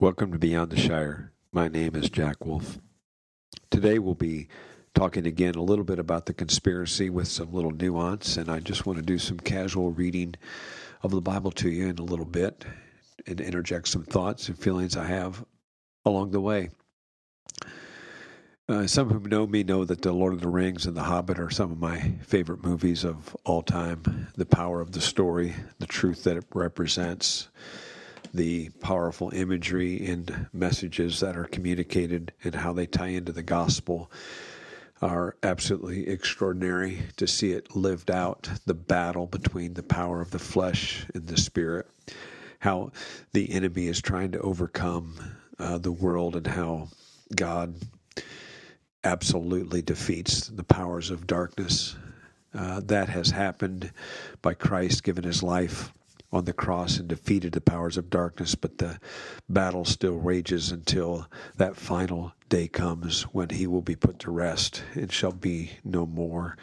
Welcome to Beyond the Shire. My name is Jack Wolf. Today we'll be talking again a little bit about the conspiracy with some little nuance, and I just want to do some casual reading of the Bible to you in a little bit and interject some thoughts and feelings I have along the way. Uh, some who know me know that The Lord of the Rings and The Hobbit are some of my favorite movies of all time. The power of the story, the truth that it represents the powerful imagery and messages that are communicated and how they tie into the gospel are absolutely extraordinary to see it lived out the battle between the power of the flesh and the spirit how the enemy is trying to overcome uh, the world and how god absolutely defeats the powers of darkness. Uh, that has happened by christ giving his life on the cross and defeated the powers of darkness, but the battle still rages until that final day comes when he will be put to rest and shall be no more.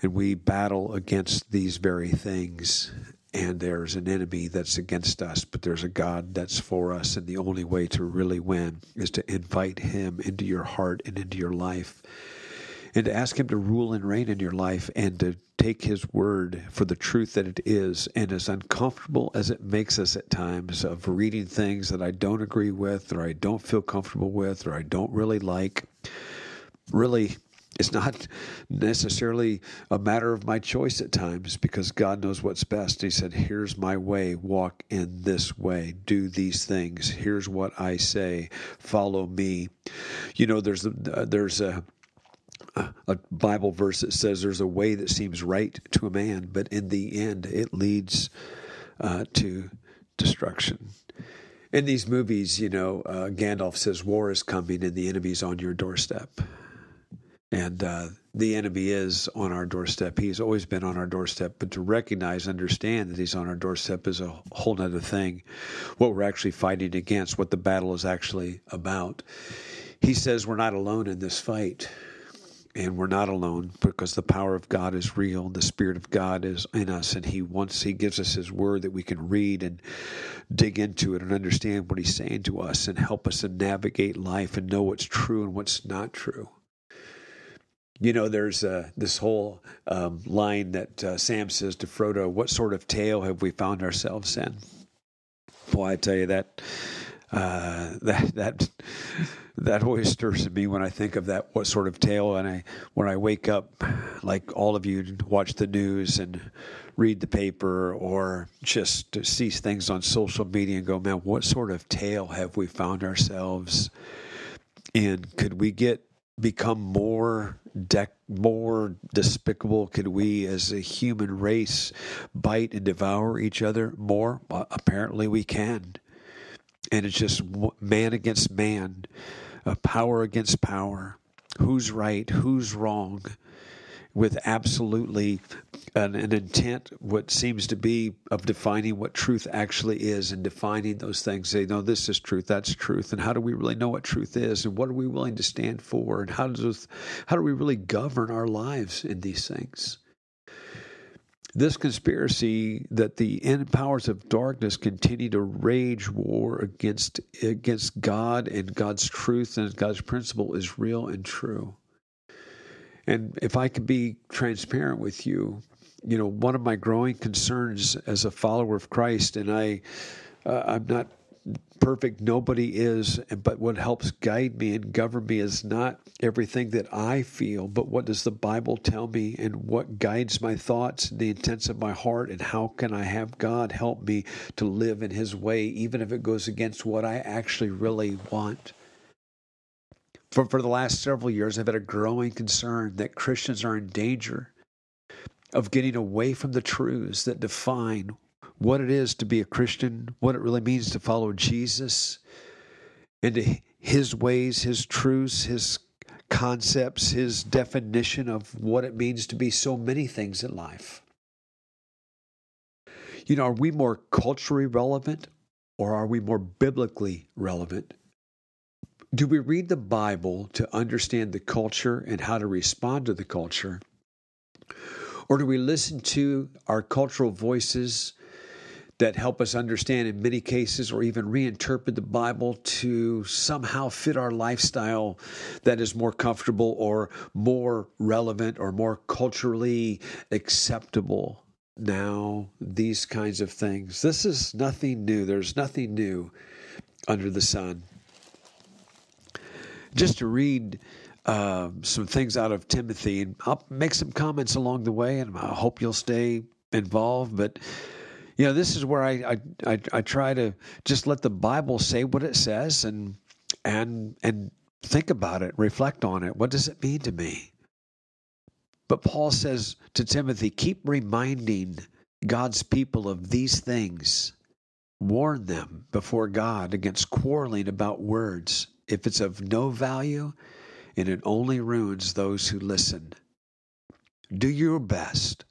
And we battle against these very things, and there's an enemy that's against us, but there's a God that's for us. And the only way to really win is to invite him into your heart and into your life and to ask Him to rule and reign in your life and to take His word for the truth that it is. And as uncomfortable as it makes us at times of reading things that I don't agree with or I don't feel comfortable with or I don't really like, really. It's not necessarily a matter of my choice at times because God knows what's best. He said, Here's my way, walk in this way, do these things. Here's what I say, follow me. You know, there's there's a, a Bible verse that says there's a way that seems right to a man, but in the end it leads uh, to destruction. In these movies, you know, uh, Gandalf says war is coming and the enemy's on your doorstep. And uh, the enemy is on our doorstep. He's always been on our doorstep, but to recognize, understand that he's on our doorstep is a whole other thing. What we're actually fighting against, what the battle is actually about. He says we're not alone in this fight and we're not alone because the power of God is real. The Spirit of God is in us, and He wants He gives us His Word that we can read and dig into it and understand what He's saying to us and help us to navigate life and know what's true and what's not true. You know, there's uh, this whole um, line that uh, Sam says to Frodo, "What sort of tale have we found ourselves in?" Boy, I tell you that uh, that that that always stirs me when I think of that what sort of tale. And I when I wake up like all of you watch the news and read the paper or just see things on social media and go man what sort of tale have we found ourselves in? Could we get become more dec- more despicable? Could we as a human race bite and devour each other more? Apparently we can and it's just man against man uh, power against power, who's right, who's wrong, with absolutely an, an, intent, what seems to be of defining what truth actually is and defining those things. Say, no, this is truth, that's truth. And how do we really know what truth is? And what are we willing to stand for? And how does how do we really govern our lives in these things? This conspiracy that the powers of darkness continue to rage war against against God and God's truth and God's principle is real and true. And if I could be transparent with you, you know, one of my growing concerns as a follower of Christ, and I, uh, I'm not perfect nobody is but what helps guide me and govern me is not everything that i feel but what does the bible tell me and what guides my thoughts and the intents of my heart and how can i have god help me to live in his way even if it goes against what i actually really want. For, for the last several years i've had a growing concern that christians are in danger of getting away from the truths that define what it is to be a Christian, what it really means to follow Jesus, into his ways, his truths, his concepts, his definition of what it means to be so many things in life. You know, are we more culturally relevant or are we more biblically relevant? Do we read the Bible to understand the culture and how to respond to the culture? Or do we listen to our cultural voices that help us understand in many cases or even reinterpret the Bible to somehow fit our lifestyle that is more comfortable or more relevant or more culturally acceptable. Now, these kinds of things. This is nothing new. There's nothing new under the sun. Just to read uh, some things out of Timothy, and I'll make some comments along the way, and I hope you'll stay involved. But you know, this is where I, I I, I try to just let the Bible say what it says, and and and think about it, reflect on it. What does it mean to me? But Paul says to Timothy, keep reminding God's people of these things. Warn them before God against quarreling about words. If it's of no value, and it only ruins those who listen. Do your best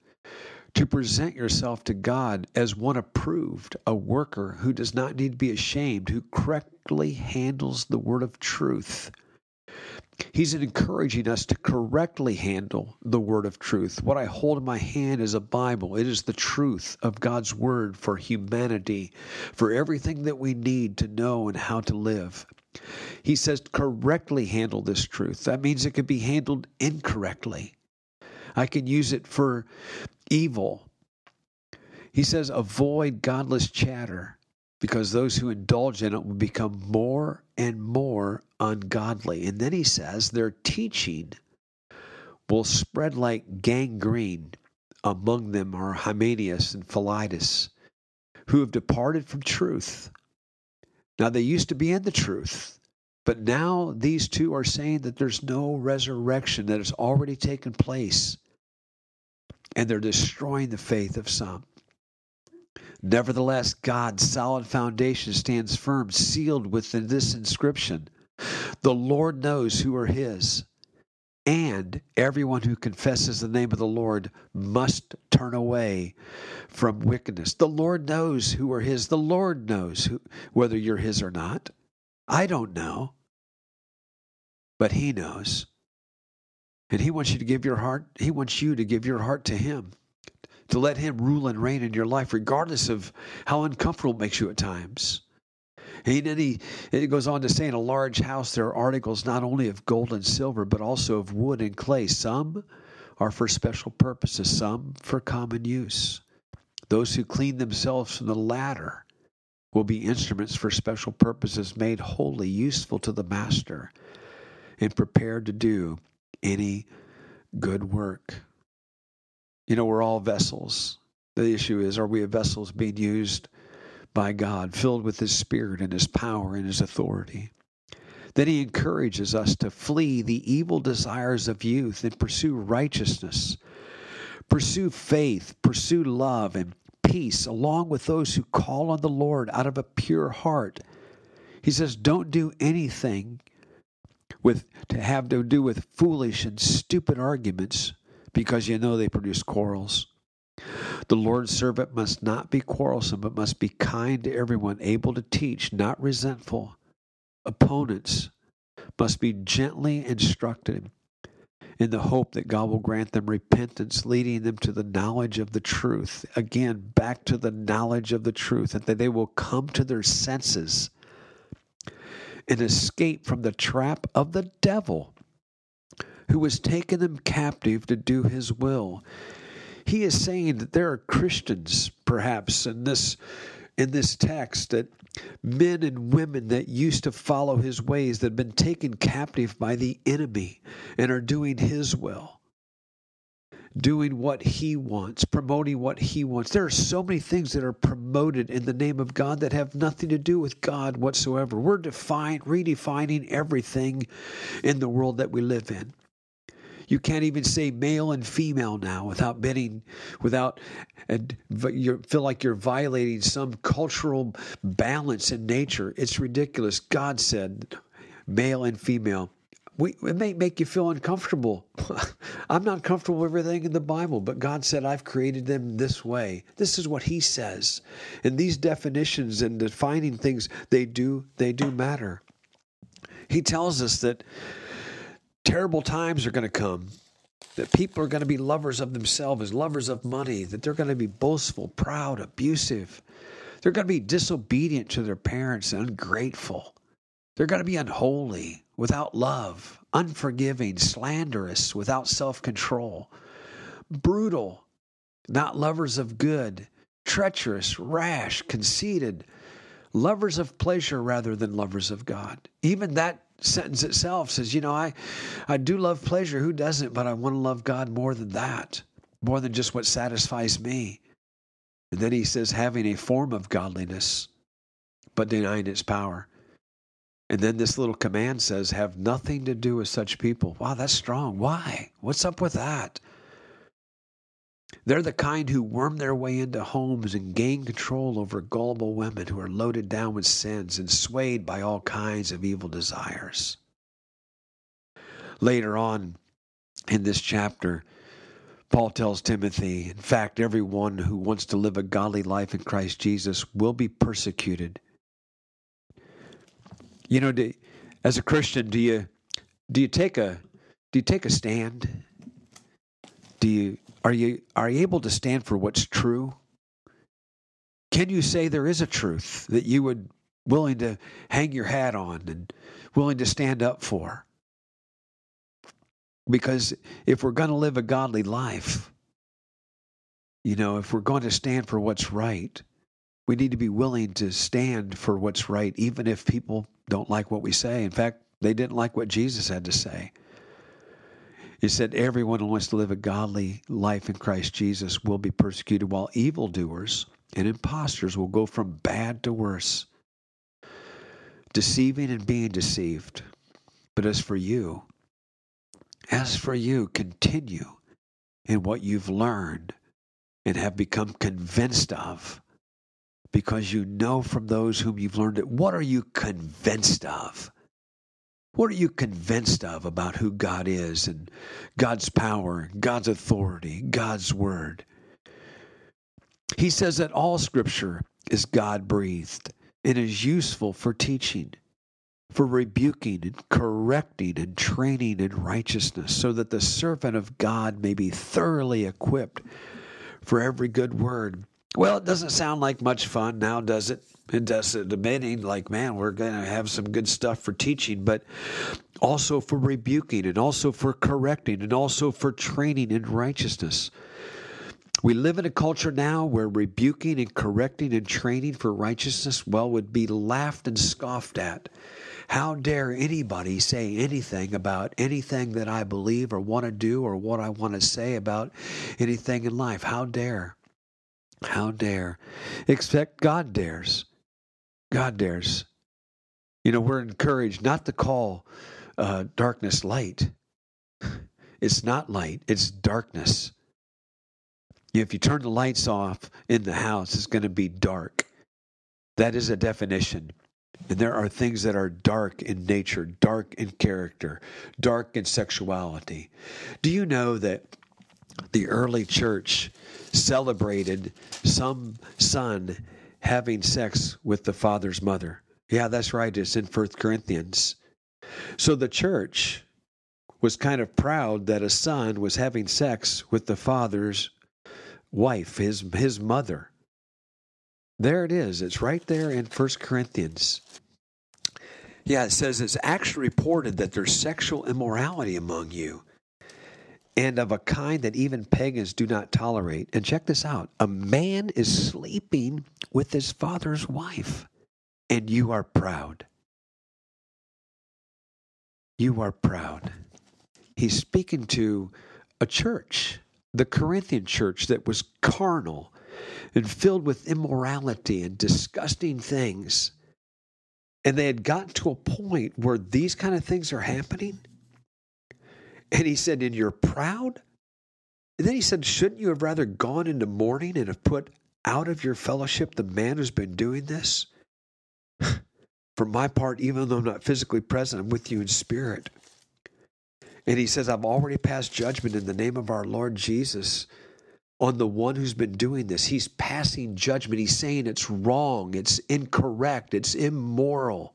to present yourself to God as one approved, a worker who does not need to be ashamed, who correctly handles the word of truth. He's encouraging us to correctly handle the word of truth. What I hold in my hand is a Bible. It is the truth of God's word for humanity, for everything that we need to know and how to live. He says, correctly handle this truth. That means it could be handled incorrectly. I can use it for evil. He says, avoid godless chatter because those who indulge in it will become more and more ungodly. And then he says, their teaching will spread like gangrene. Among them are Hymenaeus and Philetus, who have departed from truth now, they used to be in the truth, but now these two are saying that there's no resurrection, that has already taken place, and they're destroying the faith of some. Nevertheless, God's solid foundation stands firm, sealed with this inscription The Lord knows who are His, and everyone who confesses the name of the Lord must turn away from wickedness. The Lord knows who are His. The Lord knows who, whether you're His or not. I don't know, but He knows. And He wants you to give your heart, He wants you to give your heart to Him, to let Him rule and reign in your life, regardless of how uncomfortable it makes you at times. And then he it goes on to say, in a large house there are articles not only of gold and silver, but also of wood and clay. Some are for special purposes, some for common use. Those who clean themselves from the latter will be instruments for special purposes, made holy, useful to the master, and prepared to do any good work. You know, we're all vessels. The issue is, are we vessels being used by God, filled with His Spirit and His power and His authority. Then He encourages us to flee the evil desires of youth and pursue righteousness, pursue faith, pursue love and peace, along with those who call on the Lord out of a pure heart. He says, Don't do anything with to have to do with foolish and stupid arguments because you know they produce quarrels. The Lord's servant must not be quarrelsome, but must be kind to everyone, able to teach, not resentful. Opponents must be gently instructed in the hope that God will grant them repentance, leading them to the knowledge of the truth. Again, back to the knowledge of the truth, and that they will come to their senses and escape from the trap of the devil who has taken them captive to do his will. He is saying that there are Christians, perhaps, in this in this text that men and women that used to follow his ways that have been taken captive by the enemy and are doing his will doing what he wants promoting what he wants there are so many things that are promoted in the name of god that have nothing to do with god whatsoever we're define, redefining everything in the world that we live in you can't even say male and female now without bidding, without and you feel like you're violating some cultural balance in nature. It's ridiculous. God said male and female. We, it may make you feel uncomfortable. I'm not comfortable with everything in the Bible, but God said, I've created them this way. This is what He says. And these definitions and defining things, they do, they do matter. He tells us that terrible times are going to come. That people are going to be lovers of themselves, lovers of money, that they're going to be boastful, proud, abusive, They're going to be disobedient to their parents and ungrateful. They're going to be unholy, without love, unforgiving, slanderous, without self control, brutal, not lovers of good, treacherous, rash, conceited, lovers of pleasure rather than lovers of God. Even that sentence itself says, you know, I, I do love pleasure. Who doesn't? But I want to love God more than that, more than just what satisfies me. And then he says, having a form of godliness, but denying its power. And then this little command says, have nothing to do with such people. Wow, that's strong. Why? What's up with that? They're the kind who worm their way into homes and gain control over gullible women who are loaded down with sins and swayed by all kinds of evil desires. Later on in this chapter, Paul tells Timothy, in fact, everyone who wants to live a godly life in Christ Jesus will be persecuted. You know, do, as a Christian, do you do you take a do you take a stand? Do you are you are you able to stand for what's true? Can you say there is a truth that you would willing to hang your hat on and willing to stand up for? Because if we're going to live a godly life, you know, if we're going to stand for what's right, we need to be willing to stand for what's right, even if people don't like what we say. In fact, they didn't like what Jesus had to say. He said, Everyone who wants to live a godly life in Christ Jesus will be persecuted, while evildoers and impostors will go from bad to worse, deceiving and being deceived. But as for you, as for you, continue in what you've learned and have become convinced of, because you know from those whom you've learned it. What are you convinced of? What are you convinced of about who God is and God's power, God's authority, God's word? He says that all scripture is God breathed and is useful for teaching, for rebuking and correcting and training in righteousness, so that the servant of God may be thoroughly equipped for every good word. Well, it doesn't sound like much fun now, does it? It does uh, debating like, man, we're going to have some good stuff for teaching, but also for rebuking and also for correcting and also for training in righteousness. We live in a culture now where rebuking and correcting and training for righteousness, well, would be laughed and scoffed at. How dare anybody say anything about anything that I believe or want to do or what I want to say about anything in life? How dare? How dare? Except God dares. God dares. You know, we're encouraged not to call uh, darkness light. It's not light, it's darkness. If you turn the lights off in the house, it's going to be dark. That is a definition. And there are things that are dark in nature, dark in character, dark in sexuality. Do you know that the early church celebrated some son having sex with the father's mother. Yeah, that's right. It's in First Corinthians. So the church was kind of proud that a son was having sex with the father's wife, his his mother. There it is. It's right there in First Corinthians. Yeah, it says it's actually reported that there's sexual immorality among you and of a kind that even pagans do not tolerate. And check this out a man is sleeping with his father's wife, and you are proud. You are proud. He's speaking to a church, the Corinthian church, that was carnal and filled with immorality and disgusting things. And they had gotten to a point where these kind of things are happening and he said, And you're proud? And then he said, Shouldn't you have rather gone into mourning and have put out of your fellowship the man who's been doing this? For my part, even though I'm not physically present, I'm with you in spirit. And he says, I've already passed judgment in the name of our Lord Jesus on the one who's been doing this. He's passing judgment. He's saying it's wrong, it's incorrect, it's immoral.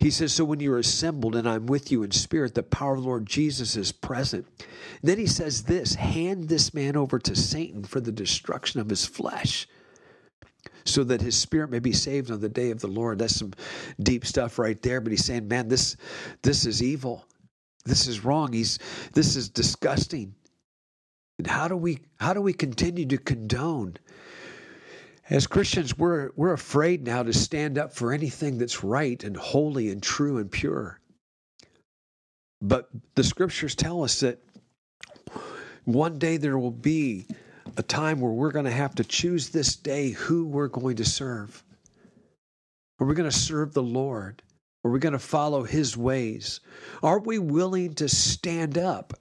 He says, So when you're assembled and I'm with you in spirit, the power of the Lord Jesus is present. And then he says this hand this man over to Satan for the destruction of his flesh. so that his spirit may be saved on the day of the Lord. That's some deep stuff right there. But he's saying, man, this this is evil. This is wrong. He's this is disgusting. And how do we how do we continue to condone? As Christians, we're we're afraid now to stand up for anything that's right and holy and true and pure. But the scriptures tell us that one day there will be a time where we're going to have to choose this day who we're going to serve. Are we going to serve the Lord? Are we going to follow His ways? Are we willing to stand up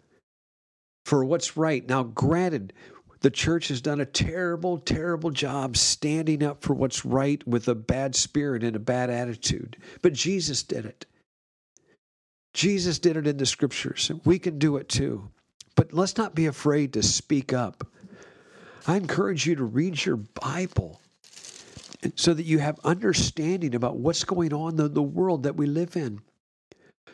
for what's right? Now, granted, the church has done a terrible, terrible job standing up for what's right with a bad spirit and a bad attitude. But Jesus did it. Jesus did it in the scriptures. We can do it too. But let's not be afraid to speak up. I encourage you to read your Bible so that you have understanding about what's going on in the world that we live in.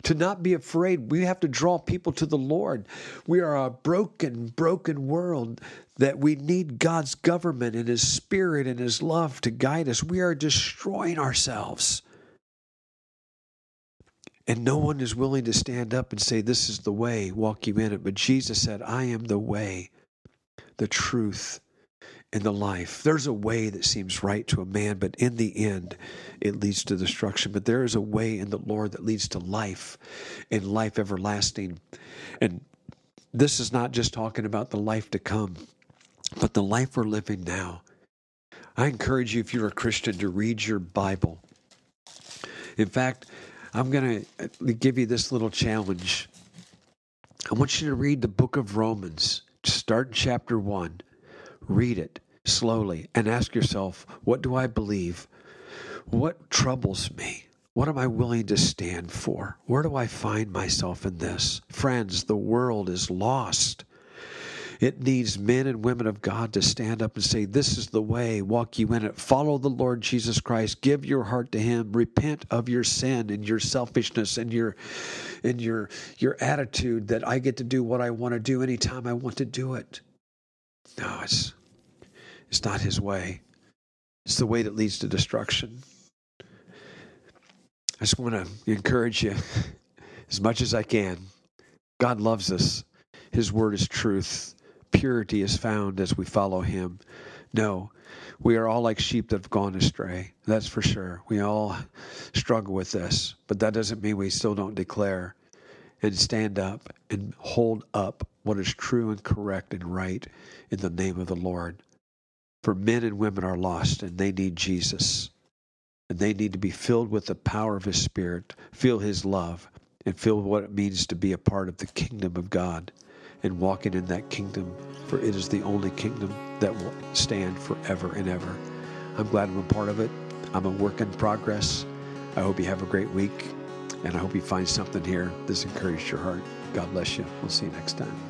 To not be afraid, we have to draw people to the Lord. We are a broken, broken world that we need God's government and His Spirit and His love to guide us. We are destroying ourselves. And no one is willing to stand up and say, This is the way, walk you in it. But Jesus said, I am the way, the truth, and the life. There's a way that seems right to a man, but in the end, it leads to destruction. But there is a way in the Lord that leads to life and life everlasting. And this is not just talking about the life to come, but the life we're living now. I encourage you, if you're a Christian, to read your Bible. In fact, I'm going to give you this little challenge. I want you to read the book of Romans. Start in chapter 1. Read it slowly and ask yourself, what do I believe? What troubles me? What am I willing to stand for? Where do I find myself in this? Friends, the world is lost. It needs men and women of God to stand up and say, This is the way, walk you in it. Follow the Lord Jesus Christ. Give your heart to Him. Repent of your sin and your selfishness and your and your your attitude that I get to do what I want to do anytime I want to do it. No, it's it's not his way. It's the way that leads to destruction. I just want to encourage you as much as I can. God loves us. His word is truth purity is found as we follow him. No, we are all like sheep that have gone astray. That's for sure. We all struggle with this, but that doesn't mean we still don't declare and stand up and hold up what is true and correct and right in the name of the Lord. For men and women are lost and they need Jesus. And they need to be filled with the power of His Spirit, feel His love, and feel what it means to be a part of the kingdom of God and walking in that kingdom, for it is the only kingdom that will stand forever and ever. I'm glad I'm a part of it. I'm a work in progress. I hope you have a great week, and I hope you find something here that's encouraged your heart. God bless you. We'll see you next time.